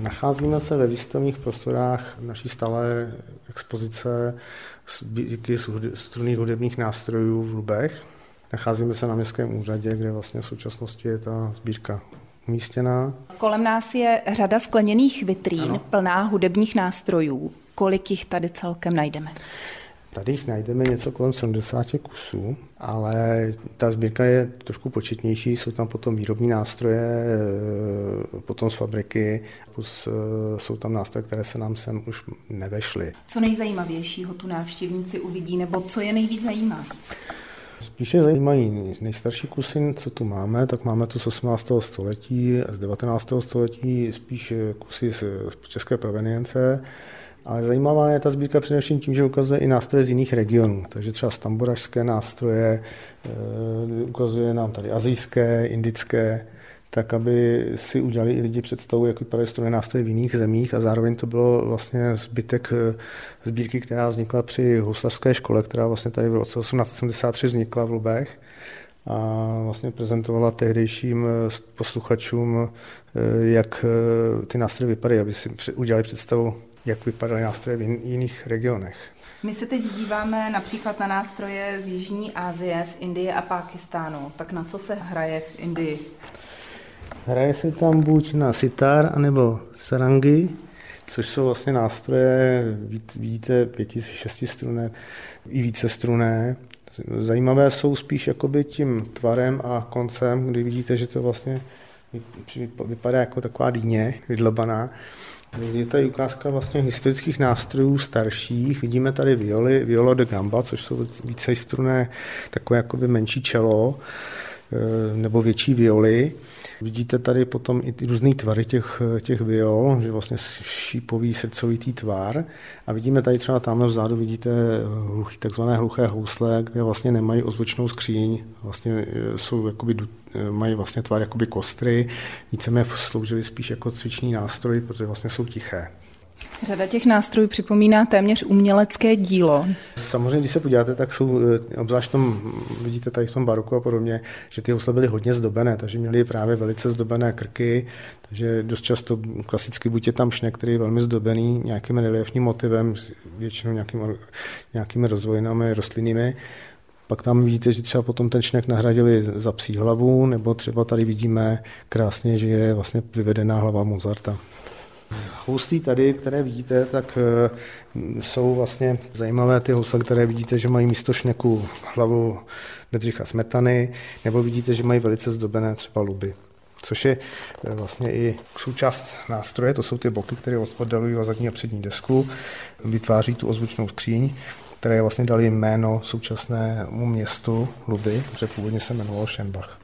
Nacházíme se ve výstavních prostorách naší stále expozice sbírky strunných hudebních nástrojů v Lubech. Nacházíme se na městském úřadě, kde vlastně v současnosti je ta sbírka umístěná. Kolem nás je řada skleněných vitrín ano. plná hudebních nástrojů. Kolik jich tady celkem najdeme? Tady jich najdeme něco kolem 70 kusů, ale ta sbírka je trošku početnější, jsou tam potom výrobní nástroje, eh, potom z fabriky, plus eh, jsou tam nástroje, které se nám sem už nevešly. Co nejzajímavějšího tu návštěvníci uvidí, nebo co je nejvíc zajímá? Spíše zajímají nejstarší kusy, co tu máme, tak máme tu z 18. století, z 19. století spíš kusy z české provenience, ale zajímavá je ta sbírka především tím, že ukazuje i nástroje z jiných regionů. Takže třeba stamboražské nástroje, e, ukazuje nám tady azijské, indické, tak aby si udělali i lidi představu, jak vypadají strojné nástroje v jiných zemích a zároveň to bylo vlastně zbytek e, sbírky, která vznikla při huslařské škole, která vlastně tady v roce 1873 vznikla v Lubech a vlastně prezentovala tehdejším e, posluchačům, jak ty nástroje vypadají, aby si udělali představu, jak vypadaly nástroje v jiných regionech. My se teď díváme například na nástroje z Jižní Asie, z Indie a Pákistánu. Tak na co se hraje v Indii? Hraje se tam buď na sitar, anebo sarangi, což jsou vlastně nástroje, vidíte, pěti, šesti struné, i více struné. Zajímavé jsou spíš jakoby tím tvarem a koncem, kdy vidíte, že to vlastně vypadá jako taková dýně vydlobaná. Je tady ukázka vlastně historických nástrojů starších. Vidíme tady violy, violo de gamba, což jsou více struné, takové jakoby menší čelo nebo větší violy. Vidíte tady potom i různé tvary těch, těch viol, že vlastně šípový srdcovitý tvar. A vidíme tady třeba tamhle vzadu, vidíte hluchý, takzvané hluché housle, kde vlastně nemají ozvučnou skříň, vlastně e, jsou jakoby, mají vlastně tvar jakoby kostry, víceméně sloužily spíš jako cviční nástroj, protože vlastně jsou tiché. Řada těch nástrojů připomíná téměř umělecké dílo. Samozřejmě, když se podíváte, tak jsou, eh, obzvlášť tom, vidíte tady v tom baroku a podobně, že ty housle byly hodně zdobené, takže měly právě velice zdobené krky, takže dost často klasicky buď je tam šnek, který je velmi zdobený nějakým reliefním motivem, většinou nějakými, nějakými rozvojnami, rostlinnými, pak tam vidíte, že třeba potom ten šnek nahradili za psí hlavu, nebo třeba tady vidíme krásně, že je vlastně vyvedená hlava Mozarta. Houslí tady, které vidíte, tak eh, jsou vlastně zajímavé ty housle, které vidíte, že mají místo šneku hlavu Bedřicha Smetany, nebo vidíte, že mají velice zdobené třeba luby což je eh, vlastně i součást nástroje, to jsou ty boky, které oddalují zadní a přední desku, vytváří tu ozvučnou skříň, které vlastně dali jméno současnému městu Luby, protože původně se jmenovalo Šenbach.